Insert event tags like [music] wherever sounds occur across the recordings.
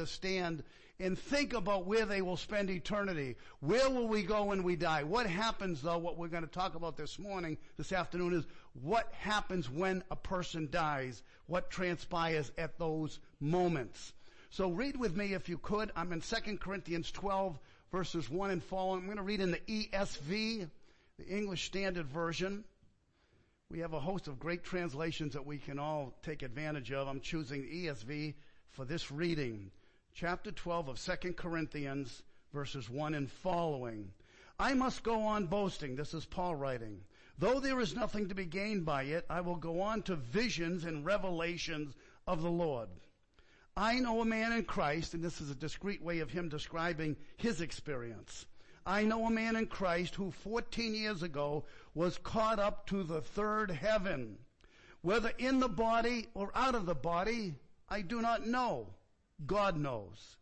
to stand and think about where they will spend eternity. Where will we go when we die? What happens though, what we're going to talk about this morning, this afternoon is what happens when a person dies? What transpires at those moments? So read with me if you could. I'm in 2 Corinthians 12 verses 1 and following. I'm going to read in the ESV, the English Standard Version. We have a host of great translations that we can all take advantage of. I'm choosing ESV for this reading. Chapter 12 of 2 Corinthians verses 1 and following. I must go on boasting. This is Paul writing. Though there is nothing to be gained by it, I will go on to visions and revelations of the Lord. I know a man in Christ, and this is a discreet way of him describing his experience. I know a man in Christ who 14 years ago was caught up to the third heaven. Whether in the body or out of the body, I do not know. God knows.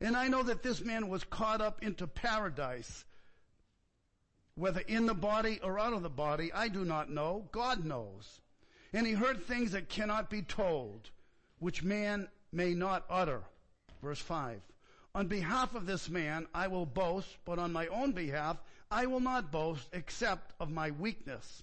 And I know that this man was caught up into paradise. Whether in the body or out of the body, I do not know. God knows. And he heard things that cannot be told, which man may not utter. Verse 5. On behalf of this man, I will boast, but on my own behalf, I will not boast except of my weakness.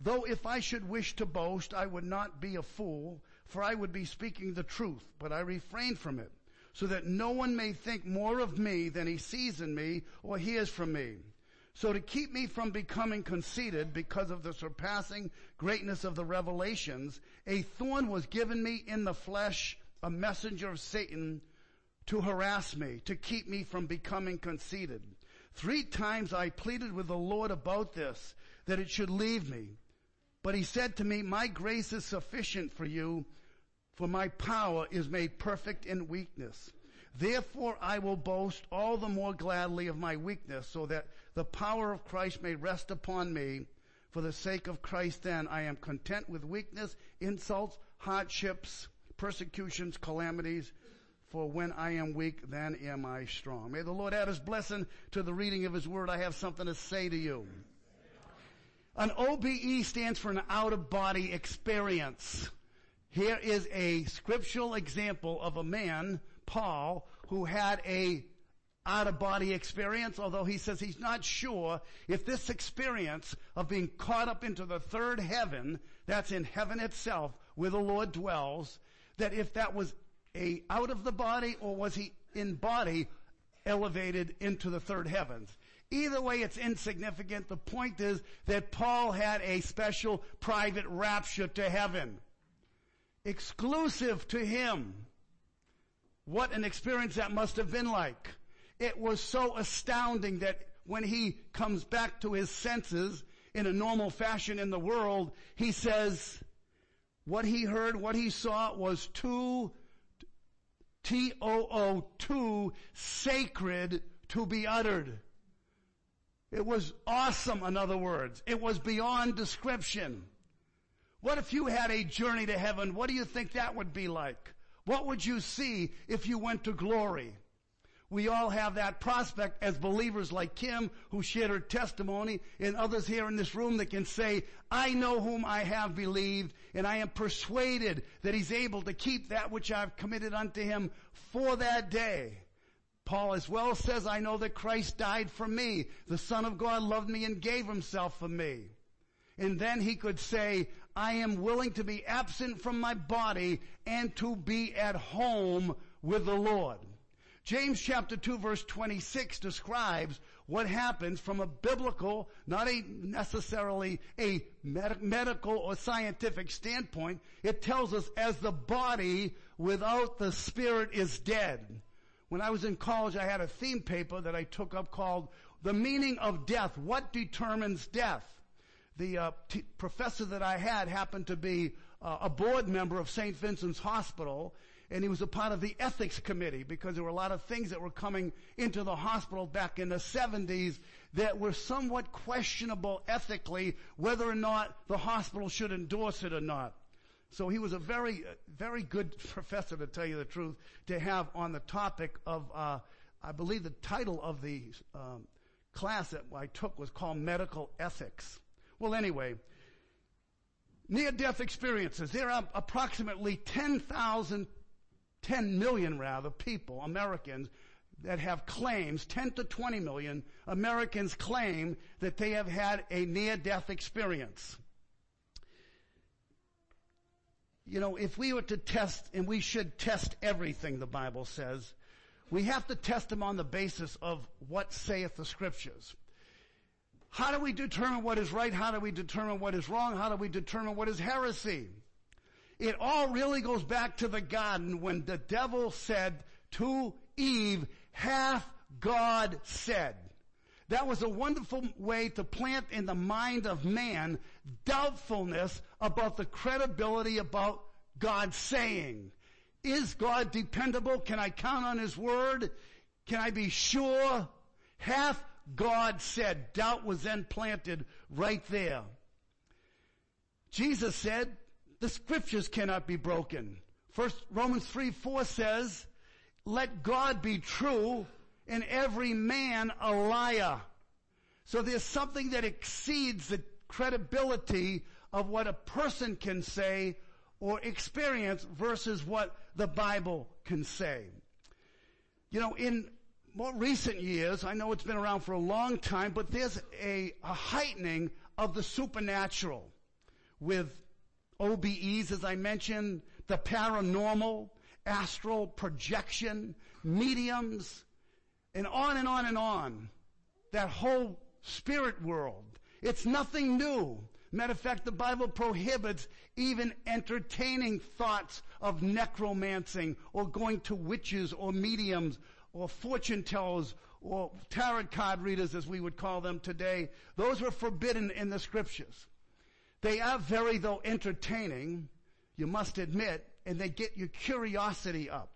Though if I should wish to boast, I would not be a fool, for I would be speaking the truth, but I refrain from it, so that no one may think more of me than he sees in me or hears from me. So to keep me from becoming conceited because of the surpassing greatness of the revelations, a thorn was given me in the flesh, a messenger of Satan to harass me, to keep me from becoming conceited. Three times I pleaded with the Lord about this, that it should leave me. But he said to me, my grace is sufficient for you, for my power is made perfect in weakness. Therefore I will boast all the more gladly of my weakness, so that the power of Christ may rest upon me. For the sake of Christ then I am content with weakness, insults, hardships, persecutions, calamities, for when I am weak, then am I strong. May the Lord add his blessing to the reading of his word. I have something to say to you. An OBE stands for an out of body experience. Here is a scriptural example of a man, Paul, who had a out of body experience, although he says he's not sure if this experience of being caught up into the third heaven, that's in heaven itself, where the Lord dwells, that if that was a out of the body or was he in body elevated into the third heavens? Either way, it's insignificant. The point is that Paul had a special private rapture to heaven. Exclusive to him. What an experience that must have been like. It was so astounding that when he comes back to his senses in a normal fashion in the world, he says, what he heard, what he saw was too T-O-O, too sacred to be uttered. It was awesome, in other words. It was beyond description. What if you had a journey to heaven? What do you think that would be like? What would you see if you went to glory? We all have that prospect as believers like Kim, who shared her testimony, and others here in this room that can say, I know whom I have believed, and I am persuaded that he's able to keep that which I've committed unto him for that day. Paul as well says, I know that Christ died for me. The Son of God loved me and gave himself for me. And then he could say, I am willing to be absent from my body and to be at home with the Lord. James chapter 2 verse 26 describes what happens from a biblical, not a necessarily a med- medical or scientific standpoint. It tells us as the body without the spirit is dead. When I was in college, I had a theme paper that I took up called The Meaning of Death. What determines death? The uh, t- professor that I had happened to be uh, a board member of St. Vincent's Hospital, and he was a part of the ethics committee because there were a lot of things that were coming into the hospital back in the 70s that were somewhat questionable ethically whether or not the hospital should endorse it or not. So he was a very, very good [laughs] professor to tell you the truth to have on the topic of, uh, I believe the title of the um, class that I took was called medical ethics. Well, anyway, near-death experiences. There are approximately 10,000 10 million rather people, Americans, that have claims, 10 to 20 million Americans claim that they have had a near-death experience. You know, if we were to test, and we should test everything the Bible says, we have to test them on the basis of what saith the scriptures. How do we determine what is right? How do we determine what is wrong? How do we determine what is heresy? It all really goes back to the garden when the devil said to Eve, hath God said. That was a wonderful way to plant in the mind of man doubtfulness about the credibility about God saying. Is God dependable? Can I count on His word? Can I be sure? Hath God said. Doubt was then planted right there. Jesus said, the scriptures cannot be broken. First, Romans 3, 4 says, let God be true and every man a liar. So there's something that exceeds the credibility of what a person can say or experience versus what the Bible can say. You know, in more recent years, I know it's been around for a long time, but there's a, a heightening of the supernatural with OBEs, as I mentioned, the paranormal, astral projection, mediums, and on and on and on. That whole spirit world. It's nothing new. Matter of fact, the Bible prohibits even entertaining thoughts of necromancing or going to witches or mediums or fortune tellers or tarot card readers as we would call them today. Those were forbidden in the scriptures. They are very though entertaining, you must admit, and they get your curiosity up.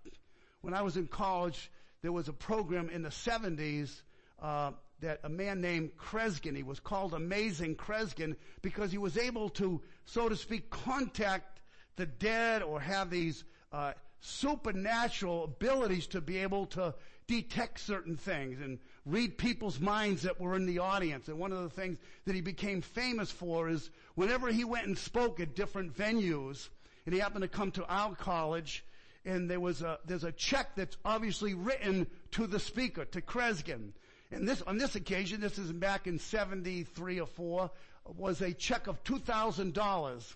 When I was in college, there was a program in the 70s uh, that a man named Kresge, he was called Amazing Kreskin because he was able to, so to speak, contact the dead or have these uh, supernatural abilities to be able to detect certain things and read people's minds that were in the audience. And one of the things that he became famous for is whenever he went and spoke at different venues, and he happened to come to our college, and there was a, there's a check that's obviously written to the speaker, to Kresge. And this, on this occasion, this is back in 73 or 4, was a check of $2,000.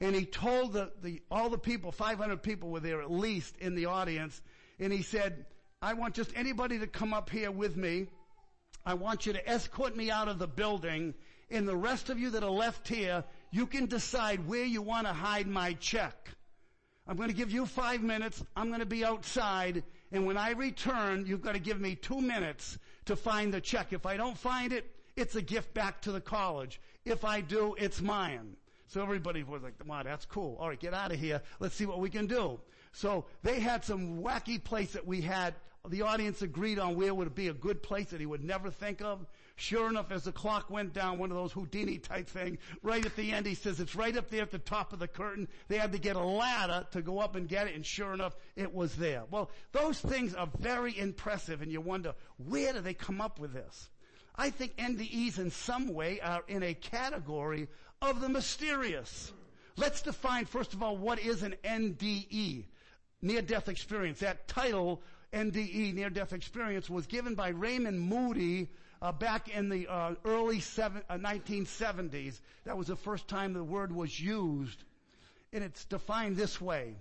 And he told the, the, all the people, 500 people were there at least in the audience, and he said, I want just anybody to come up here with me. I want you to escort me out of the building, and the rest of you that are left here, you can decide where you want to hide my check. I'm going to give you five minutes. I'm going to be outside. And when I return, you've got to give me two minutes to find the check. If I don't find it, it's a gift back to the college. If I do, it's mine. So everybody was like, wow, that's cool. All right, get out of here. Let's see what we can do. So they had some wacky place that we had. The audience agreed on where would be a good place that he would never think of. Sure enough, as the clock went down, one of those Houdini type things, right at the end, he says it's right up there at the top of the curtain. They had to get a ladder to go up and get it, and sure enough, it was there. Well, those things are very impressive, and you wonder, where do they come up with this? I think NDEs in some way are in a category of the mysterious. Let's define, first of all, what is an NDE? Near death experience. That title, NDE, near death experience, was given by Raymond Moody uh, back in the uh, early seven, uh, 1970s. That was the first time the word was used. And it's defined this way.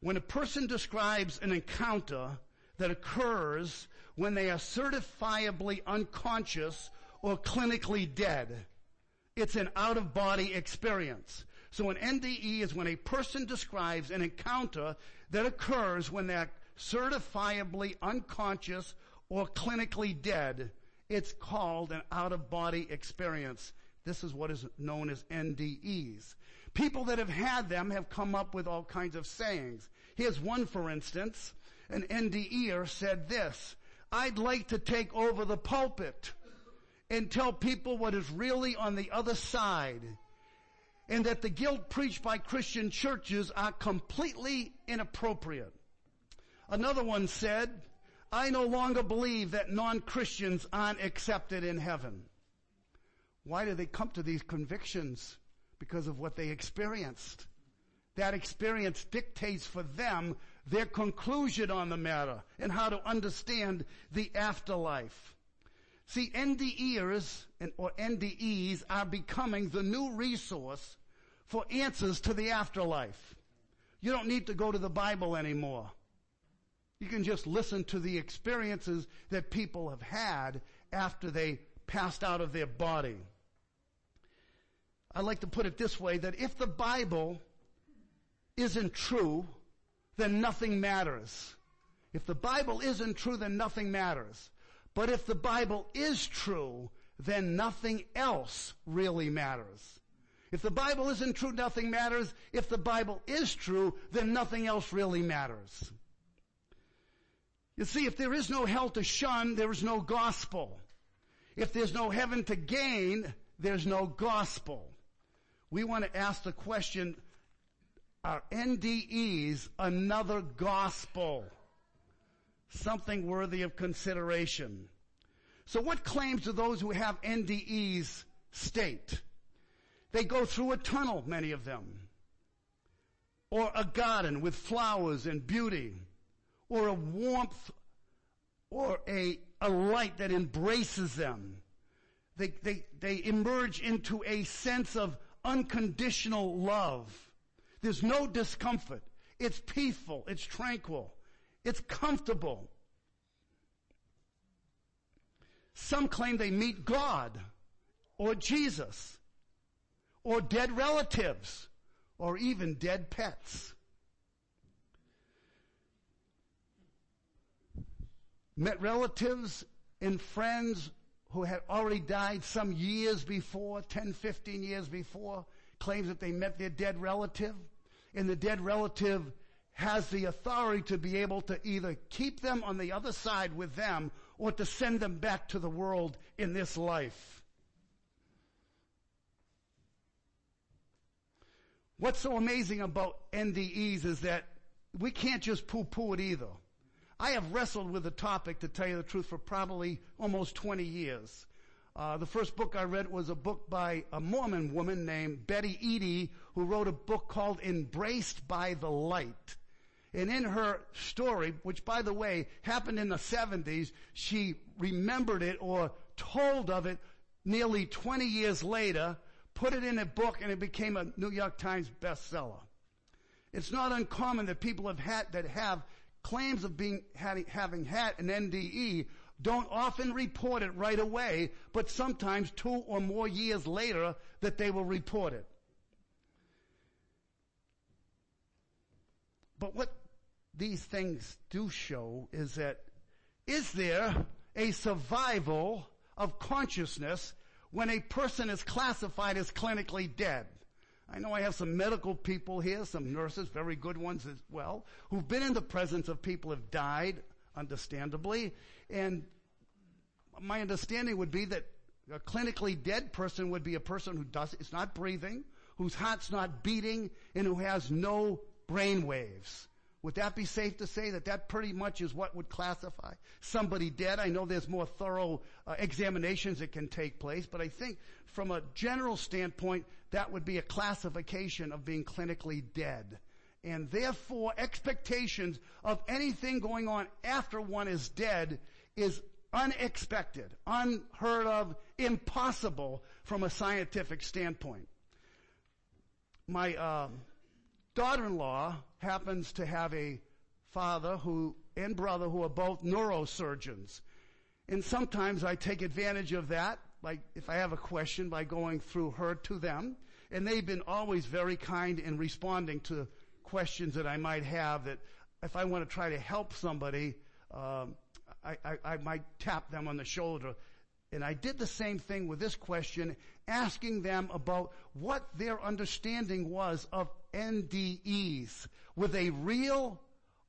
When a person describes an encounter that occurs when they are certifiably unconscious or clinically dead, it's an out of body experience. So an NDE is when a person describes an encounter that occurs when they're certifiably unconscious or clinically dead. It's called an out of body experience. This is what is known as NDEs. People that have had them have come up with all kinds of sayings. Here's one, for instance. An NDEer said this, I'd like to take over the pulpit and tell people what is really on the other side and that the guilt preached by Christian churches are completely inappropriate. Another one said, I no longer believe that non-Christians aren't accepted in heaven. Why do they come to these convictions? Because of what they experienced. That experience dictates for them their conclusion on the matter and how to understand the afterlife. See, NDEers and, or NDEs are becoming the new resource for answers to the afterlife. You don't need to go to the Bible anymore. You can just listen to the experiences that people have had after they passed out of their body. I like to put it this way, that if the Bible isn't true, then nothing matters. If the Bible isn't true, then nothing matters. But if the Bible is true, then nothing else really matters. If the Bible isn't true, nothing matters. If the Bible is true, then nothing else really matters. You see, if there is no hell to shun, there is no gospel. If there's no heaven to gain, there's no gospel. We want to ask the question, are NDEs another gospel? Something worthy of consideration. So what claims do those who have NDEs state? They go through a tunnel, many of them. Or a garden with flowers and beauty. Or a warmth or a, a light that embraces them. They, they, they emerge into a sense of unconditional love. There's no discomfort. It's peaceful. It's tranquil. It's comfortable. Some claim they meet God or Jesus or dead relatives or even dead pets. Met relatives and friends who had already died some years before, 10, 15 years before, claims that they met their dead relative, and the dead relative has the authority to be able to either keep them on the other side with them or to send them back to the world in this life. What's so amazing about NDEs is that we can't just poo-poo it either. I have wrestled with the topic, to tell you the truth, for probably almost 20 years. Uh, the first book I read was a book by a Mormon woman named Betty Eadie, who wrote a book called Embraced by the Light. And in her story, which by the way happened in the 70s, she remembered it or told of it nearly 20 years later, put it in a book, and it became a New York Times bestseller. It's not uncommon that people have had, that have claims of being, having had an NDE don't often report it right away, but sometimes two or more years later that they will report it. But what these things do show is that is there a survival of consciousness when a person is classified as clinically dead? I know I have some medical people here, some nurses, very good ones as well, who've been in the presence of people who have died, understandably, and my understanding would be that a clinically dead person would be a person who does, is not breathing, whose heart's not beating, and who has no brain waves. Would that be safe to say that that pretty much is what would classify somebody dead? I know there's more thorough uh, examinations that can take place, but I think from a general standpoint, that would be a classification of being clinically dead. And therefore, expectations of anything going on after one is dead is unexpected, unheard of, impossible from a scientific standpoint. My uh, daughter-in-law happens to have a father who and brother who are both neurosurgeons. And sometimes I take advantage of that, like if I have a question by going through her to them. And they've been always very kind in responding to questions that I might have that if I want to try to help somebody, um, I, I, I might tap them on the shoulder. And I did the same thing with this question, asking them about what their understanding was of NDEs. Were they real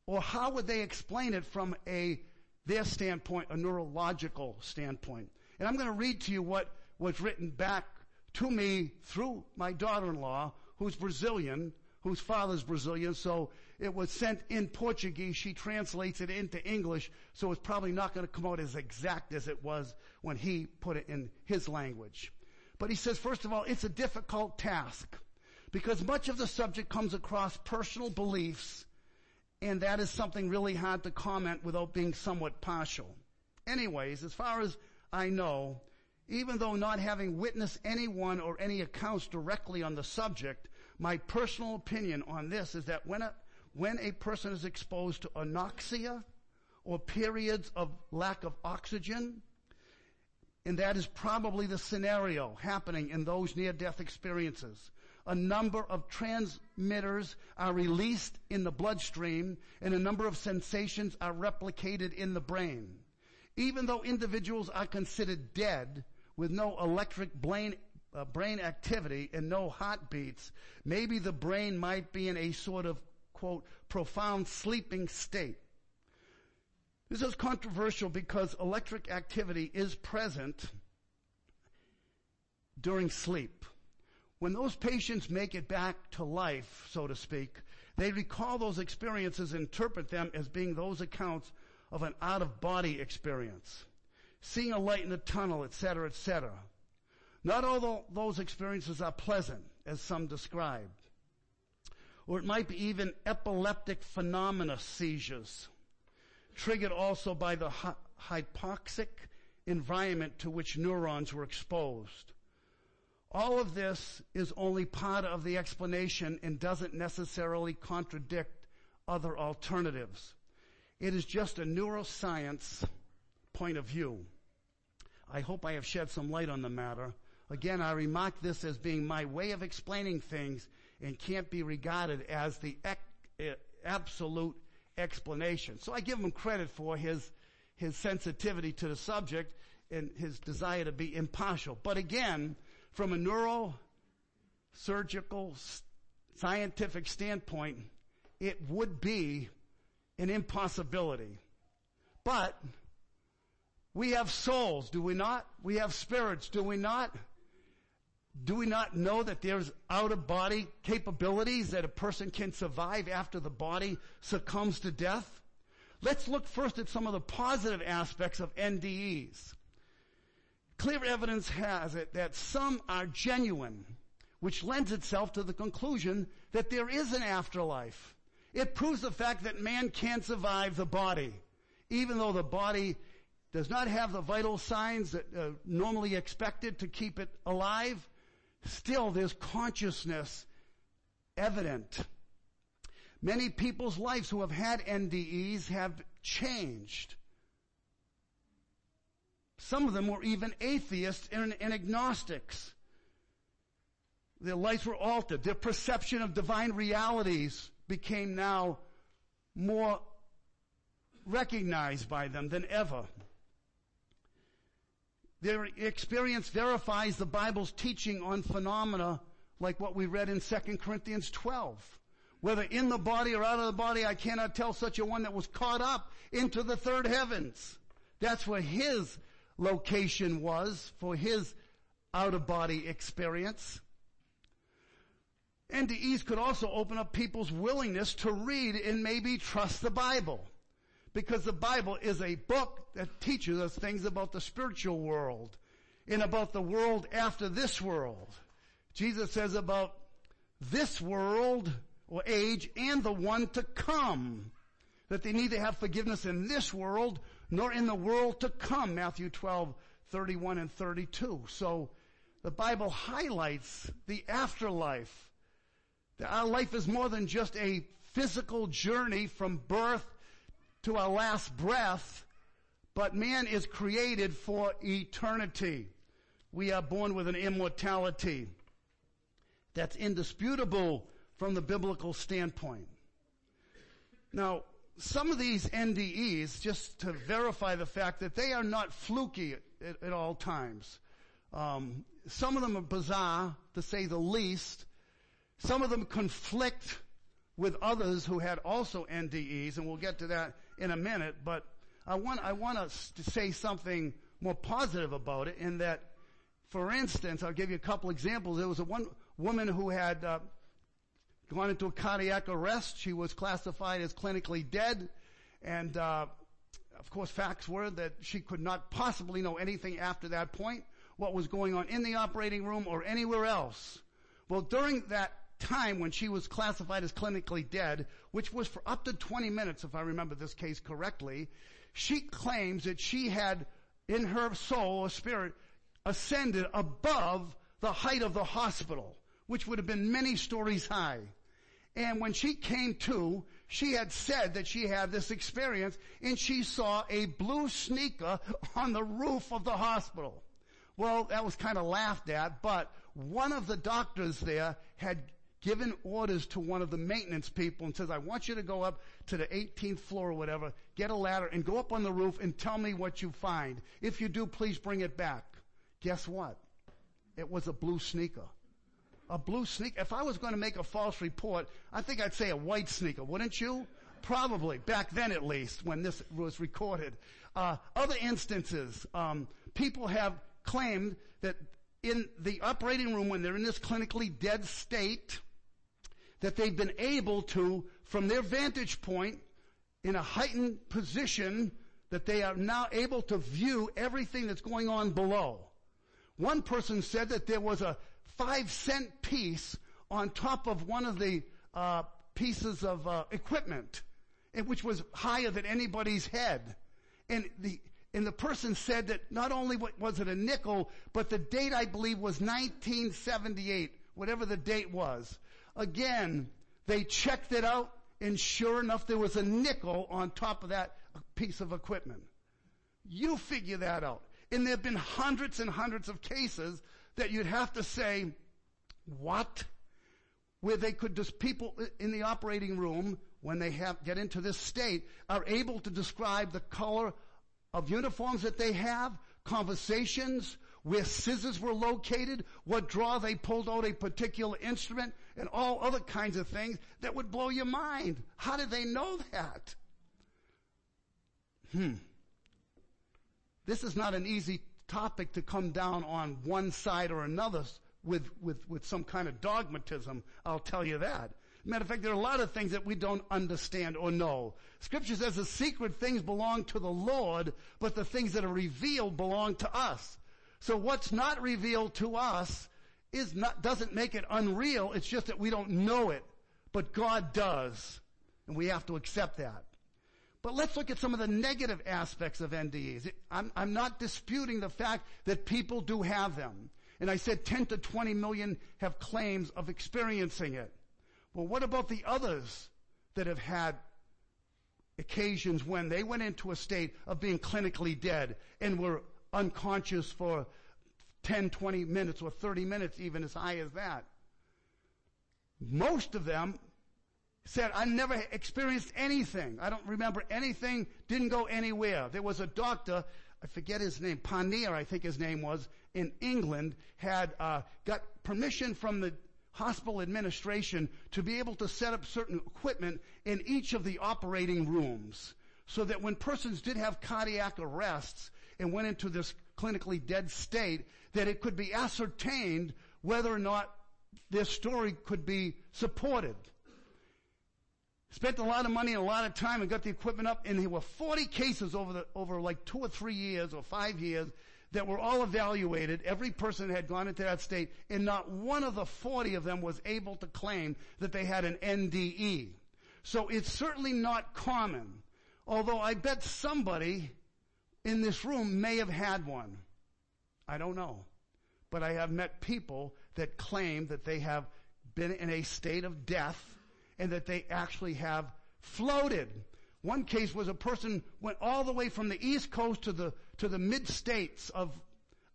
or how would they explain it from a, their standpoint, a neurological standpoint? And I'm going to read to you what was written back to me through my daughter-in-law, who's Brazilian, whose father's Brazilian, so it was sent in Portuguese. She translates it into English, so it's probably not going to come out as exact as it was when he put it in his language. But he says, first of all, it's a difficult task because much of the subject comes across personal beliefs and that is something really hard to comment without being somewhat partial. Anyways, as far as I know, even though not having witnessed anyone or any accounts directly on the subject, my personal opinion on this is that when a, when a person is exposed to anoxia or periods of lack of oxygen, and that is probably the scenario happening in those near-death experiences. A number of transmitters are released in the bloodstream and a number of sensations are replicated in the brain. Even though individuals are considered dead with no electric brain, uh, brain activity and no heartbeats, maybe the brain might be in a sort of quote, profound sleeping state. This is controversial because electric activity is present during sleep. When those patients make it back to life, so to speak, they recall those experiences, interpret them as being those accounts of an out of body experience. Seeing a light in the tunnel, etc., etc. Not all those experiences are pleasant, as some described. Or it might be even epileptic phenomena seizures triggered also by the hypoxic environment to which neurons were exposed. All of this is only part of the explanation and doesn't necessarily contradict other alternatives. It is just a neuroscience point of view. I hope I have shed some light on the matter. Again, I remark this as being my way of explaining things and can't be regarded as the ec- eh, absolute explanation. So I give him credit for his, his sensitivity to the subject and his desire to be impartial. But again, from a neurosurgical scientific standpoint, it would be an impossibility. But we have souls, do we not? We have spirits, do we not? Do we not know that there's out of body capabilities that a person can survive after the body succumbs to death? Let's look first at some of the positive aspects of NDEs. Clear evidence has it that some are genuine, which lends itself to the conclusion that there is an afterlife. It proves the fact that man can survive the body, even though the body does not have the vital signs that are normally expected to keep it alive still there's consciousness evident. Many people's lives who have had NDEs have changed. Some of them were even atheists and, and agnostics. Their lives were altered. Their perception of divine realities became now more recognized by them than ever. Their experience verifies the Bible's teaching on phenomena like what we read in 2 Corinthians 12. Whether in the body or out of the body, I cannot tell such a one that was caught up into the third heavens. That's where his location was for his out of body experience. NDEs could also open up people's willingness to read and maybe trust the Bible. Because the Bible is a book that teaches us things about the spiritual world and about the world after this world. Jesus says about this world or age and the one to come. That they neither have forgiveness in this world nor in the world to come. Matthew 12, 31 and 32. So the Bible highlights the afterlife. That our life is more than just a physical journey from birth to our last breath, but man is created for eternity. We are born with an immortality that's indisputable from the biblical standpoint. Now, some of these NDEs, just to verify the fact that they are not fluky at, at all times. Um, some of them are bizarre, to say the least. Some of them conflict with others who had also NDEs, and we'll get to that in a minute, but I want, I want us to say something more positive about it in that, for instance, I'll give you a couple examples. There was a one woman who had uh, gone into a cardiac arrest. She was classified as clinically dead, and uh, of course, facts were that she could not possibly know anything after that point. what was going on in the operating room or anywhere else. Well, during that time when she was classified as clinically dead, which was for up to 20 minutes, if I remember this case correctly, she claims that she had in her soul or spirit ascended above the height of the hospital, which would have been many stories high. And when she came to, she had said that she had this experience and she saw a blue sneaker on the roof of the hospital. Well, that was kind of laughed at, but one of the doctors there had given orders to one of the maintenance people and says, I want you to go up to the 18th floor or whatever, get a ladder and go up on the roof and tell me what you find. If you do, please bring it back. Guess what? It was a blue sneaker. A blue sneaker. If I was going to make a false report, I think I'd say a white sneaker, wouldn't you? Probably. Back then at least, when this was recorded. Uh, other instances, um, people have claimed that in the operating room when they're in this clinically dead state, that they've been able to, from their vantage point, in a heightened position, that they are now able to view everything that's going on below. One person said that there was a five cent piece on top of one of the uh, pieces of uh, equipment, which was higher than anybody's head. And the and the person said that not only was it a nickel, but the date I believe was 1978, whatever the date was. Again, they checked it out and sure enough there was a nickel on top of that piece of equipment. You figure that out. And there have been hundreds and hundreds of cases that you'd have to say, what? Where they could just, people in the operating room, when they have, get into this state, are able to describe the color of uniforms that they have, conversations, where scissors were located, what drawer they pulled out a particular instrument, and all other kinds of things that would blow your mind. How did they know that? Hmm. This is not an easy topic to come down on one side or another with, with, with some kind of dogmatism, I'll tell you that. Matter of fact, there are a lot of things that we don't understand or know. Scripture says the secret things belong to the Lord, but the things that are revealed belong to us. So what's not revealed to us is not, doesn't make it unreal. It's just that we don't know it. But God does. And we have to accept that. But let's look at some of the negative aspects of NDEs. I'm, I'm not disputing the fact that people do have them. And I said 10 to 20 million have claims of experiencing it. Well, what about the others that have had occasions when they went into a state of being clinically dead and were unconscious for 10, 20 minutes or 30 minutes, even as high as that. Most of them said, I never experienced anything. I don't remember anything, didn't go anywhere. There was a doctor, I forget his name, Parnia, I think his name was, in England, had uh, got permission from the hospital administration to be able to set up certain equipment in each of the operating rooms so that when persons did have cardiac arrests and went into this clinically dead state, that it could be ascertained whether or not this story could be supported. Spent a lot of money and a lot of time and got the equipment up and there were 40 cases over the, over like two or three years or five years that were all evaluated. Every person had gone into that state and not one of the 40 of them was able to claim that they had an NDE. So it's certainly not common. Although I bet somebody in this room may have had one. I don't know. But I have met people that claim that they have been in a state of death and that they actually have floated. One case was a person went all the way from the East Coast to the, to the mid states of,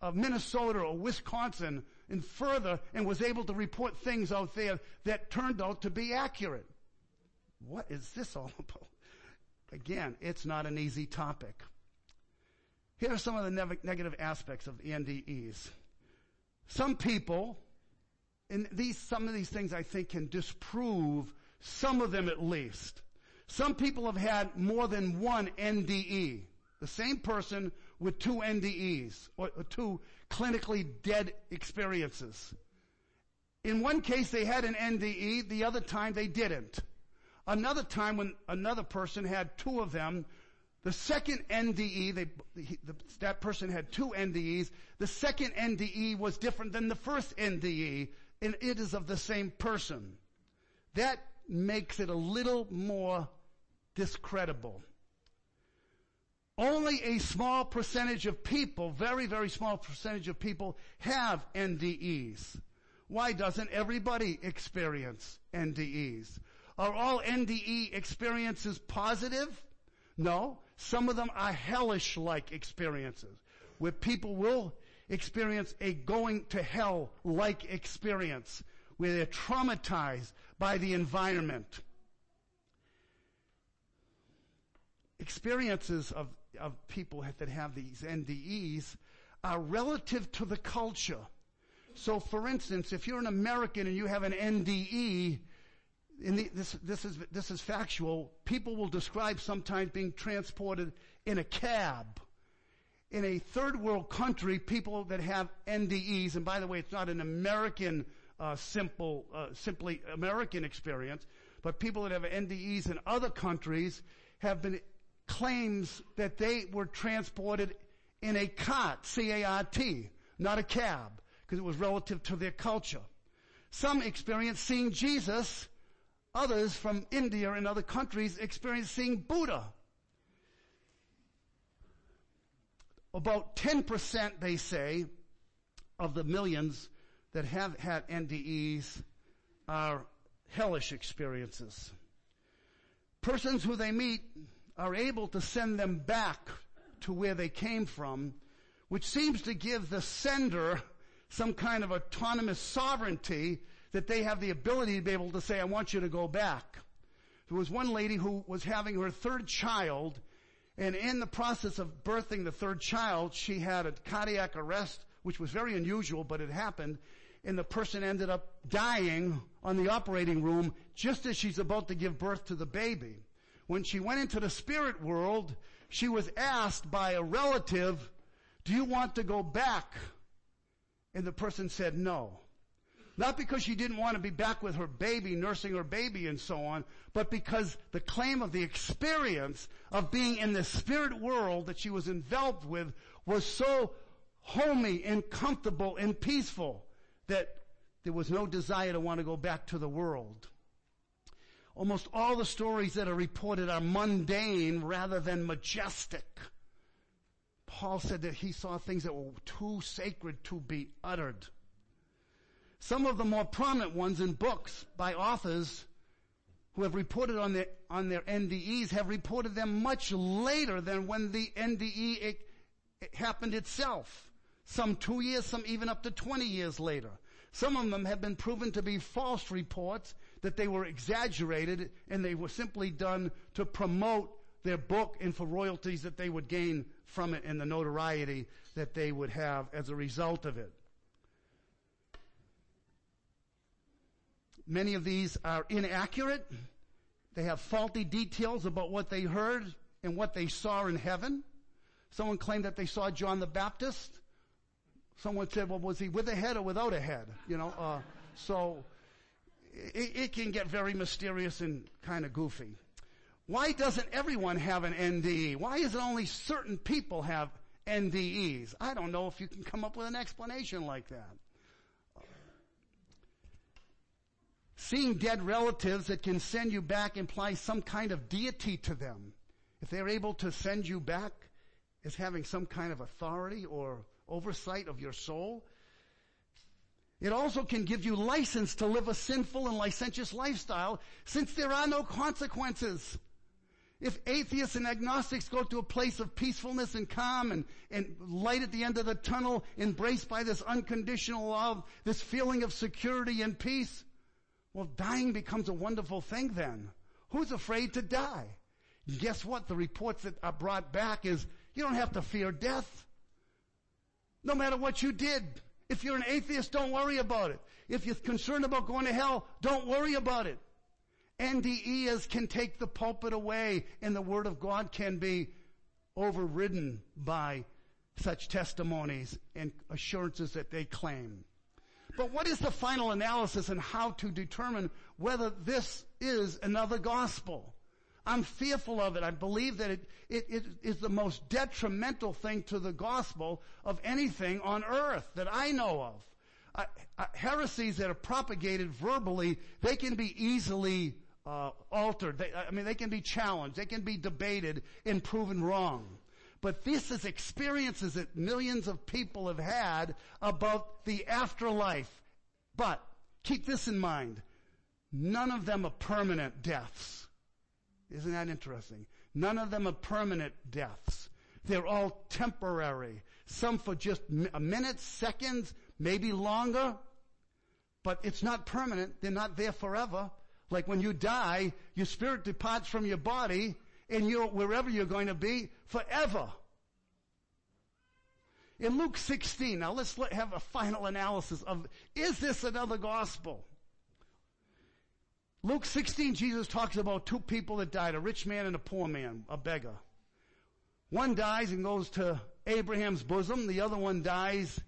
of Minnesota or Wisconsin and further and was able to report things out there that turned out to be accurate. What is this all [laughs] about? Again, it's not an easy topic. Here are some of the ne- negative aspects of NDEs. Some people, and these, some of these things I think can disprove some of them at least. Some people have had more than one NDE. The same person with two NDEs or, or two clinically dead experiences. In one case they had an NDE, the other time they didn't. Another time when another person had two of them, The second NDE, they, the, that person had two NDEs. The second NDE was different than the first NDE, and it is of the same person. That makes it a little more discreditable. Only a small percentage of people, very, very small percentage of people have NDEs. Why doesn't everybody experience NDEs? Are all NDE experiences positive? No. Some of them are hellish-like experiences where people will experience a going to hell-like experience where they're traumatized by the environment. Experiences of, of people that have these NDEs are relative to the culture. So for instance, if you're an American and you have an NDE, the, this, this, is, this is factual, people will describe sometimes being transported in a cab. In a third world country, people that have NDEs, and by the way, it's not an American, uh, simple, uh, simply American experience, but people that have NDEs in other countries have been claims that they were transported in a cot, C-A-R-T, not a cab, because it was relative to their culture. Some experience seeing Jesus Others from India and other countries experiencing Buddha. About 10%, they say, of the millions that have had NDEs are hellish experiences. Persons who they meet are able to send them back to where they came from, which seems to give the sender some kind of autonomous sovereignty that they have the ability to be able to say, I want you to go back. There was one lady who was having her third child, and in the process of birthing the third child, she had a cardiac arrest, which was very unusual, but it happened, and the person ended up dying on the operating room just as she's about to give birth to the baby. When she went into the spirit world, she was asked by a relative, do you want to go back? And the person said no. Not because she didn't want to be back with her baby, nursing her baby and so on, but because the claim of the experience of being in the spirit world that she was enveloped with was so homey and comfortable and peaceful that there was no desire to want to go back to the world. Almost all the stories that are reported are mundane rather than majestic. Paul said that he saw things that were too sacred to be uttered. Some of the more prominent ones in books by authors who have reported on their, on their NDEs have reported them much later than when the NDE it, it happened itself. Some two years, some even up to 20 years later. Some of them have been proven to be false reports, that they were exaggerated and they were simply done to promote their book and for royalties that they would gain from it and the notoriety that they would have as a result of it. Many of these are inaccurate. They have faulty details about what they heard and what they saw in heaven. Someone claimed that they saw John the Baptist. Someone said, well, was he with a head or without a head? You know, uh, so it, it can get very mysterious and kind of goofy. Why doesn't everyone have an NDE? Why is it only certain people have NDEs? I don't know if you can come up with an explanation like that. Seeing dead relatives that can send you back implies some kind of deity to them. If they're able to send you back as having some kind of authority or oversight of your soul, it also can give you license to live a sinful and licentious lifestyle since there are no consequences. If atheists and agnostics go to a place of peacefulness and calm and, and light at the end of the tunnel, embraced by this unconditional love, this feeling of security and peace, well, dying becomes a wonderful thing then. Who's afraid to die? Guess what? The reports that are brought back is you don't have to fear death. No matter what you did. If you're an atheist, don't worry about it. If you're concerned about going to hell, don't worry about it. NDEs can take the pulpit away and the word of God can be overridden by such testimonies and assurances that they claim. But what is the final analysis and how to determine whether this is another gospel? I'm fearful of it. I believe that it, it, it is the most detrimental thing to the gospel of anything on earth that I know of. Uh, uh, heresies that are propagated verbally, they can be easily uh, altered. They, I mean, they can be challenged. They can be debated and proven wrong. But this is experiences that millions of people have had about the afterlife. But keep this in mind. None of them are permanent deaths. Isn't that interesting? None of them are permanent deaths. They're all temporary. Some for just a minute, seconds, maybe longer. But it's not permanent. They're not there forever. Like when you die, your spirit departs from your body and you're wherever you're going to be forever. In Luke 16, now let's let, have a final analysis of, is this another gospel? Luke 16, Jesus talks about two people that died, a rich man and a poor man, a beggar. One dies and goes to Abraham's bosom. The other one dies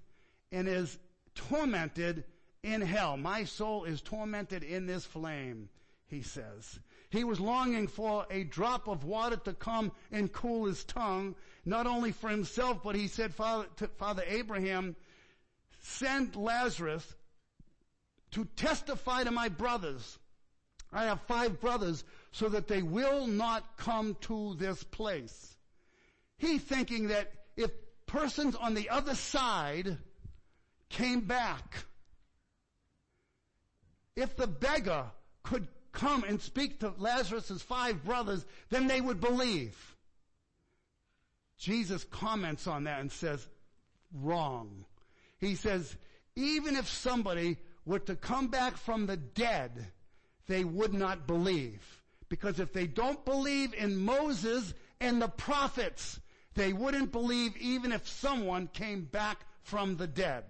and is tormented in hell. My soul is tormented in this flame, he says. He was longing for a drop of water to come and cool his tongue, not only for himself, but he said, Father, to Father Abraham, send Lazarus to testify to my brothers. I have five brothers so that they will not come to this place. He thinking that if persons on the other side came back, if the beggar could come and speak to Lazarus' five brothers, then they would believe. Jesus comments on that and says, wrong. He says, even if somebody were to come back from the dead, they would not believe. Because if they don't believe in Moses and the prophets, they wouldn't believe even if someone came back from the dead.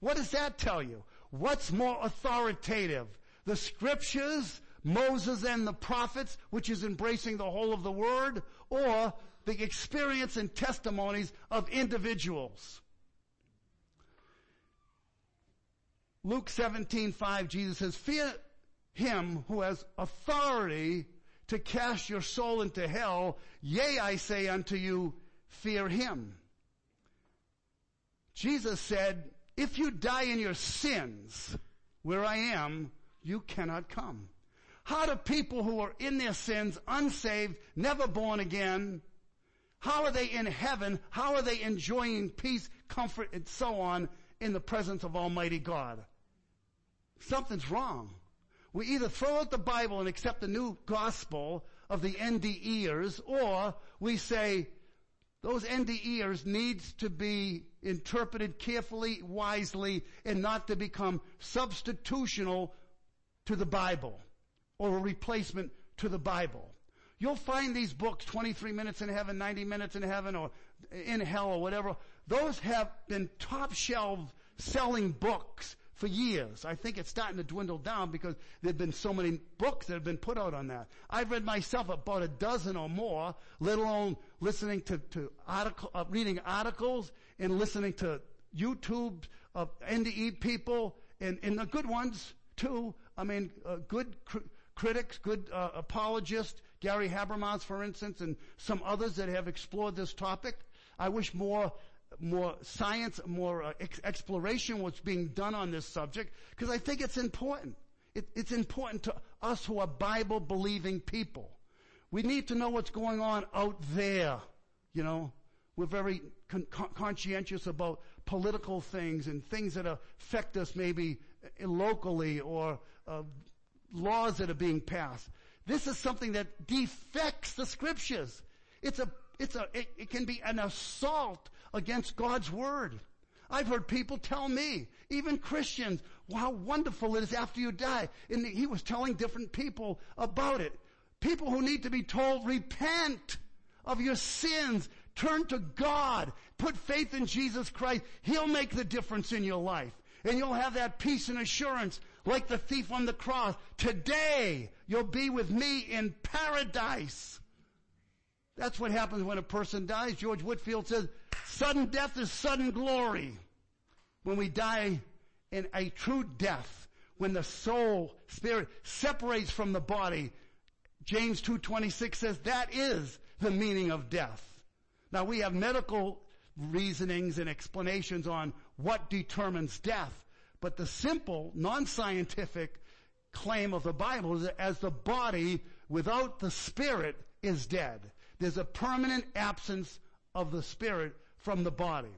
What does that tell you? What's more authoritative? The scriptures Moses and the prophets, which is embracing the whole of the word, or the experience and testimonies of individuals. Luke 17, 5, Jesus says, fear him who has authority to cast your soul into hell. Yea, I say unto you, fear him. Jesus said, if you die in your sins, where I am, you cannot come. How do people who are in their sins, unsaved, never born again, how are they in heaven? How are they enjoying peace, comfort, and so on in the presence of Almighty God? Something's wrong. We either throw out the Bible and accept the new gospel of the NDEers, or we say, those NDEers needs to be interpreted carefully, wisely, and not to become substitutional to the Bible or a replacement to the Bible. You'll find these books, 23 minutes in heaven, 90 minutes in heaven, or in hell, or whatever. Those have been top shelf selling books for years. I think it's starting to dwindle down because there have been so many books that have been put out on that. I've read myself about a dozen or more, let alone listening to, to article, uh, reading articles and listening to YouTube of NDE people and, and the good ones too. I mean, uh, good critics, good uh, apologists, Gary Habermas, for instance, and some others that have explored this topic. I wish more more science, more uh, ex- exploration was being done on this subject because I think it's important. It, it's important to us who are Bible believing people. We need to know what's going on out there. You know, we're very con- con- conscientious about political things and things that affect us maybe uh, locally or uh, laws that are being passed. This is something that defects the scriptures. It's a, it's a, it, it can be an assault against God's word. I've heard people tell me, even Christians, how wonderful it is after you die. And he was telling different people about it. People who need to be told, repent of your sins, turn to God, put faith in Jesus Christ. He'll make the difference in your life. And you'll have that peace and assurance like the thief on the cross. Today, you'll be with me in paradise. That's what happens when a person dies. George Whitefield says, sudden death is sudden glory. When we die in a true death, when the soul, spirit separates from the body, James 2.26 says that is the meaning of death. Now we have medical reasonings and explanations on what determines death, but the simple, non-scientific claim of the Bible is that as the body without the spirit is dead. There's a permanent absence of the spirit from the body.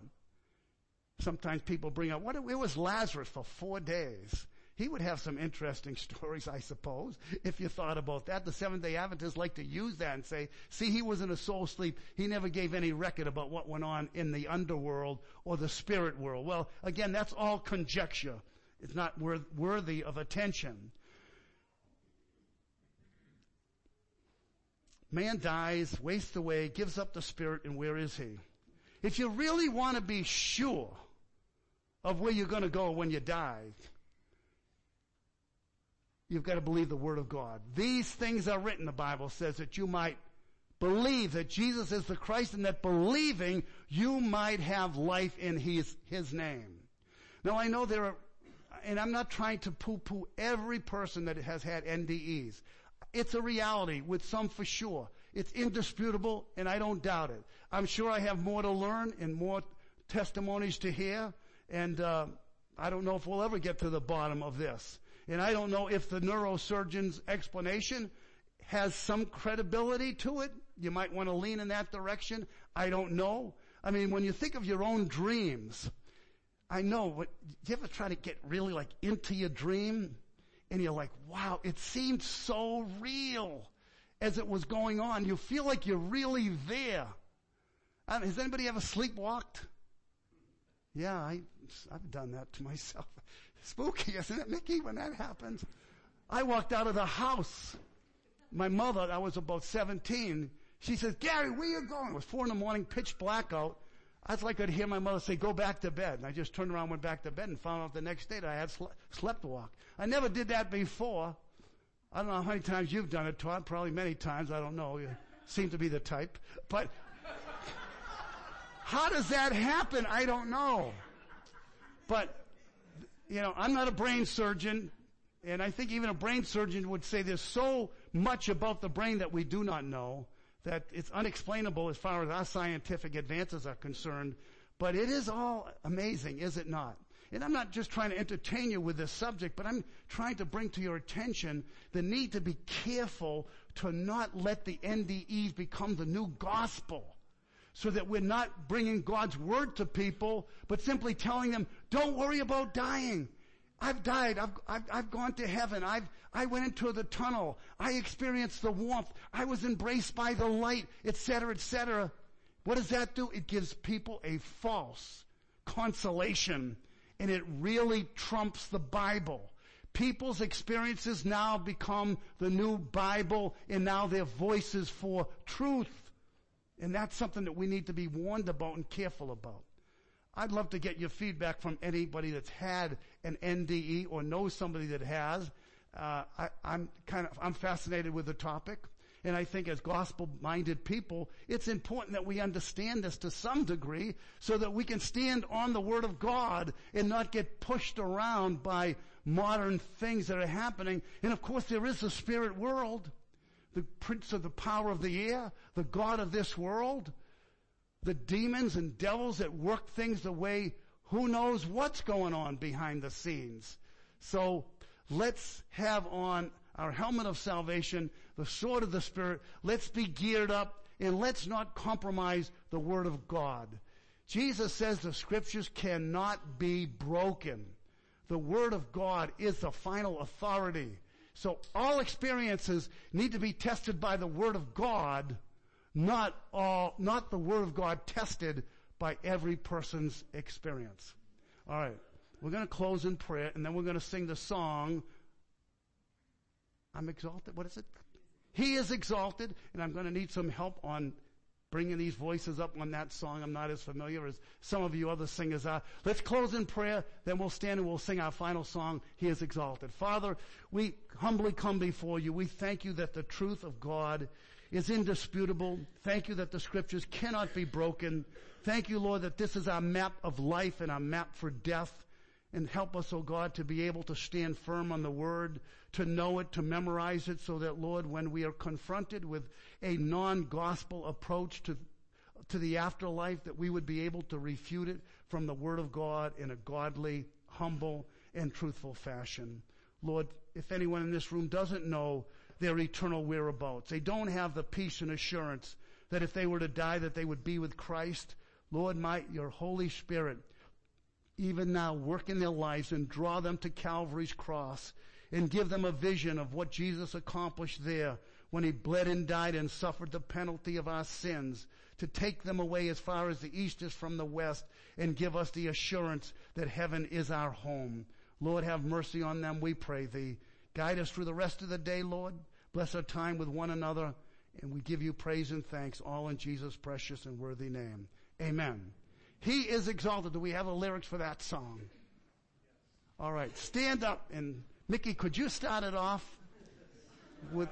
Sometimes people bring up, what, it was Lazarus for four days. He would have some interesting [laughs] stories, I suppose, if you thought about that. The Seventh day Adventists like to use that and say, see, he was in a soul sleep. He never gave any record about what went on in the underworld or the spirit world. Well, again, that's all conjecture. It's not worthy of attention. Man dies, wastes away, gives up the spirit, and where is he? If you really want to be sure of where you're going to go when you die, you've got to believe the Word of God. These things are written, the Bible says, that you might believe that Jesus is the Christ and that believing you might have life in His, His name. Now I know there are, and I'm not trying to poo-poo every person that has had NDEs. It's a reality with some for sure. It's indisputable and I don't doubt it. I'm sure I have more to learn and more testimonies to hear and uh, I don't know if we'll ever get to the bottom of this. And I don't know if the neurosurgeon's explanation has some credibility to it. You might want to lean in that direction. I don't know. I mean, when you think of your own dreams, I know, do you ever try to get really like into your dream? and you're like, wow, it seemed so real as it was going on. You feel like you're really there. Um, has anybody ever sleepwalked? Yeah, I, I've done that to myself. Spooky, [laughs] isn't it, Mickey, when that happens? I walked out of the house. My mother, I was about 17, she says, Gary, where are you going? It was four in the morning, pitch blackout. I was like, I'd hear my mother say, go back to bed. And I just turned around, went back to bed and found out the next day that I had sle- slept walk. I never did that before. I don't know how many times you've done it, Todd. Probably many times. I don't know. You seem to be the type. But [laughs] how does that happen? I don't know. But, you know, I'm not a brain surgeon. And I think even a brain surgeon would say there's so much about the brain that we do not know that it's unexplainable as far as our scientific advances are concerned, but it is all amazing, is it not? And I'm not just trying to entertain you with this subject, but I'm trying to bring to your attention the need to be careful to not let the NDEs become the new gospel. So that we're not bringing God's word to people, but simply telling them, don't worry about dying. I've died. I've, I've, I've, gone to heaven. I've, I went into the tunnel. I experienced the warmth. I was embraced by the light, etc., etc. What does that do? It gives people a false consolation and it really trumps the Bible. People's experiences now become the new Bible and now their voices for truth. And that's something that we need to be warned about and careful about. I'd love to get your feedback from anybody that's had an NDE or knows somebody that has. Uh, I, I'm kind of I'm fascinated with the topic, and I think as gospel-minded people, it's important that we understand this to some degree, so that we can stand on the Word of God and not get pushed around by modern things that are happening. And of course, there is the spirit world, the prince of the power of the air, the God of this world the demons and devils that work things the way who knows what's going on behind the scenes. So let's have on our helmet of salvation, the sword of the Spirit. Let's be geared up and let's not compromise the Word of God. Jesus says the scriptures cannot be broken. The Word of God is the final authority. So all experiences need to be tested by the Word of God not all, not the Word of God tested by every person's experience. All right. We're going to close in prayer and then we're going to sing the song. I'm exalted. What is it? He is exalted and I'm going to need some help on bringing these voices up on that song. I'm not as familiar as some of you other singers are. Let's close in prayer, then we'll stand and we'll sing our final song, He is exalted. Father, we humbly come before you. We thank you that the truth of God is indisputable. Thank you that the scriptures cannot be broken. Thank you, Lord, that this is our map of life and our map for death. And help us, oh God, to be able to stand firm on the word, to know it, to memorize it, so that, Lord, when we are confronted with a non-gospel approach to, to the afterlife, that we would be able to refute it from the word of God in a godly, humble, and truthful fashion. Lord, if anyone in this room doesn't know their eternal whereabouts, they don't have the peace and assurance that if they were to die, that they would be with Christ, Lord, might your Holy Spirit even now work in their lives and draw them to Calvary's cross and give them a vision of what Jesus accomplished there when he bled and died and suffered the penalty of our sins to take them away as far as the east is from the west and give us the assurance that heaven is our home. Lord, have mercy on them, we pray thee. Guide us through the rest of the day, Lord. Bless our time with one another. And we give you praise and thanks all in Jesus' precious and worthy name. Amen. He is exalted. Do we have the lyrics for that song? All right. Stand up and Mickey, could you start it off with